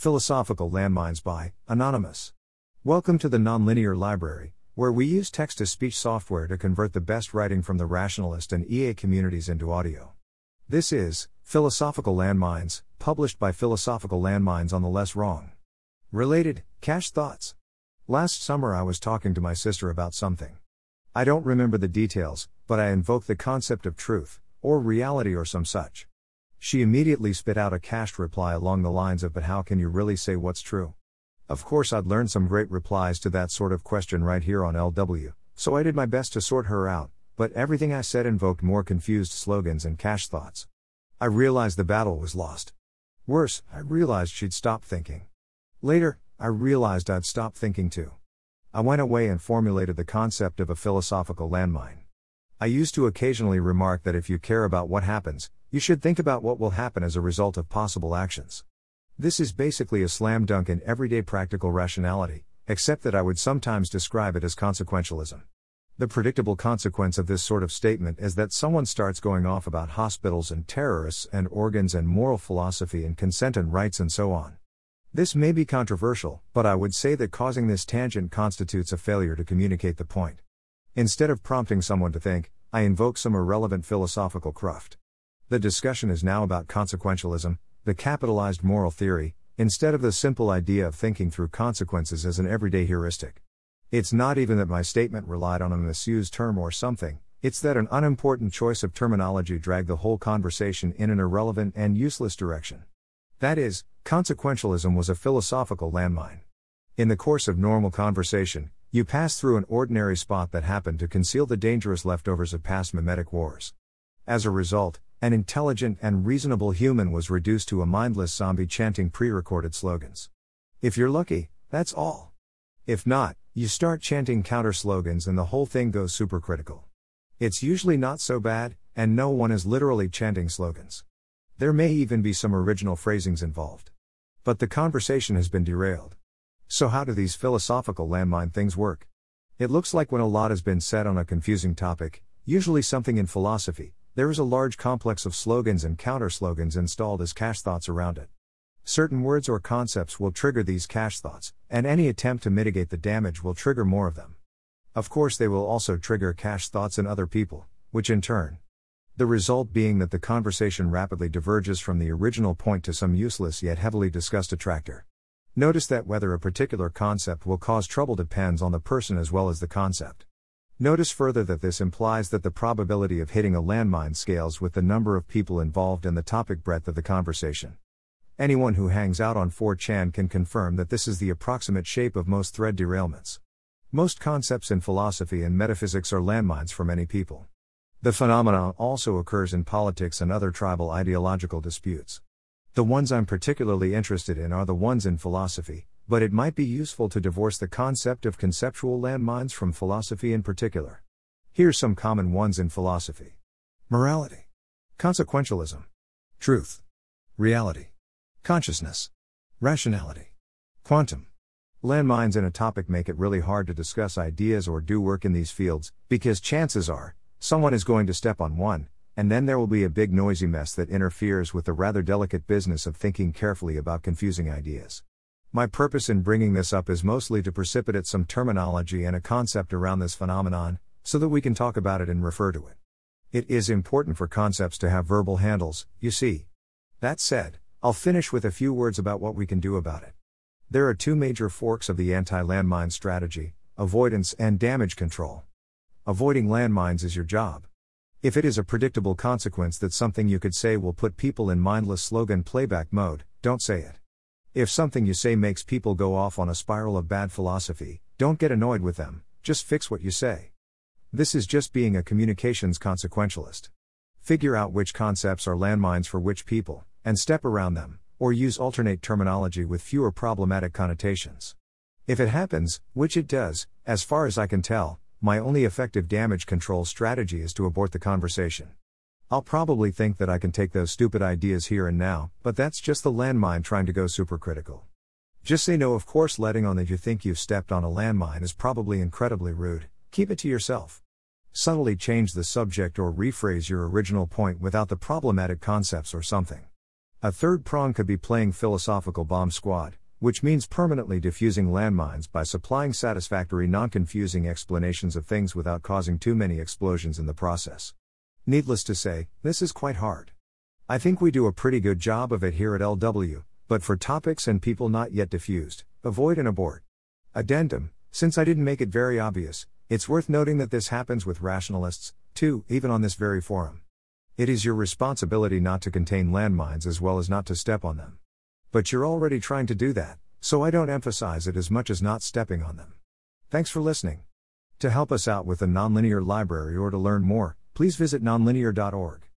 Philosophical Landmines by Anonymous. Welcome to the Nonlinear Library, where we use text to speech software to convert the best writing from the rationalist and EA communities into audio. This is Philosophical Landmines, published by Philosophical Landmines on the Less Wrong. Related, Cached Thoughts. Last summer I was talking to my sister about something. I don't remember the details, but I invoked the concept of truth, or reality or some such. She immediately spit out a cached reply along the lines of, But how can you really say what's true? Of course, I'd learned some great replies to that sort of question right here on LW, so I did my best to sort her out, but everything I said invoked more confused slogans and cached thoughts. I realized the battle was lost. Worse, I realized she'd stopped thinking. Later, I realized I'd stopped thinking too. I went away and formulated the concept of a philosophical landmine. I used to occasionally remark that if you care about what happens, you should think about what will happen as a result of possible actions. This is basically a slam dunk in everyday practical rationality, except that I would sometimes describe it as consequentialism. The predictable consequence of this sort of statement is that someone starts going off about hospitals and terrorists and organs and moral philosophy and consent and rights and so on. This may be controversial, but I would say that causing this tangent constitutes a failure to communicate the point. Instead of prompting someone to think, I invoke some irrelevant philosophical cruft. The discussion is now about consequentialism, the capitalized moral theory, instead of the simple idea of thinking through consequences as an everyday heuristic. It's not even that my statement relied on a misused term or something, it's that an unimportant choice of terminology dragged the whole conversation in an irrelevant and useless direction. That is, consequentialism was a philosophical landmine. In the course of normal conversation, you pass through an ordinary spot that happened to conceal the dangerous leftovers of past mimetic wars. As a result, an intelligent and reasonable human was reduced to a mindless zombie chanting pre recorded slogans. If you're lucky, that's all. If not, you start chanting counter slogans and the whole thing goes supercritical. It's usually not so bad, and no one is literally chanting slogans. There may even be some original phrasings involved. But the conversation has been derailed. So, how do these philosophical landmine things work? It looks like when a lot has been said on a confusing topic, usually something in philosophy, there is a large complex of slogans and counter slogans installed as cache thoughts around it. Certain words or concepts will trigger these cache thoughts, and any attempt to mitigate the damage will trigger more of them. Of course, they will also trigger cache thoughts in other people, which in turn. The result being that the conversation rapidly diverges from the original point to some useless yet heavily discussed attractor. Notice that whether a particular concept will cause trouble depends on the person as well as the concept. Notice further that this implies that the probability of hitting a landmine scales with the number of people involved and the topic breadth of the conversation. Anyone who hangs out on 4chan can confirm that this is the approximate shape of most thread derailments. Most concepts in philosophy and metaphysics are landmines for many people. The phenomenon also occurs in politics and other tribal ideological disputes. The ones I'm particularly interested in are the ones in philosophy, but it might be useful to divorce the concept of conceptual landmines from philosophy in particular. Here's some common ones in philosophy. Morality, consequentialism, truth, reality, consciousness, rationality, quantum. Landmines in a topic make it really hard to discuss ideas or do work in these fields, because chances are, someone is going to step on one, and then there will be a big noisy mess that interferes with the rather delicate business of thinking carefully about confusing ideas. My purpose in bringing this up is mostly to precipitate some terminology and a concept around this phenomenon, so that we can talk about it and refer to it. It is important for concepts to have verbal handles, you see. That said, I'll finish with a few words about what we can do about it. There are two major forks of the anti landmine strategy avoidance and damage control. Avoiding landmines is your job. If it is a predictable consequence that something you could say will put people in mindless slogan playback mode, don't say it. If something you say makes people go off on a spiral of bad philosophy, don't get annoyed with them, just fix what you say. This is just being a communications consequentialist. Figure out which concepts are landmines for which people, and step around them, or use alternate terminology with fewer problematic connotations. If it happens, which it does, as far as I can tell, my only effective damage control strategy is to abort the conversation. I'll probably think that I can take those stupid ideas here and now, but that's just the landmine trying to go supercritical. Just say no, of course, letting on that you think you've stepped on a landmine is probably incredibly rude, keep it to yourself. Subtly change the subject or rephrase your original point without the problematic concepts or something. A third prong could be playing philosophical bomb squad, which means permanently diffusing landmines by supplying satisfactory, non confusing explanations of things without causing too many explosions in the process. Needless to say, this is quite hard. I think we do a pretty good job of it here at LW, but for topics and people not yet diffused, avoid and abort. Addendum Since I didn't make it very obvious, it's worth noting that this happens with rationalists, too, even on this very forum. It is your responsibility not to contain landmines as well as not to step on them. But you're already trying to do that, so I don't emphasize it as much as not stepping on them. Thanks for listening. To help us out with the Nonlinear Library or to learn more, please visit nonlinear.org.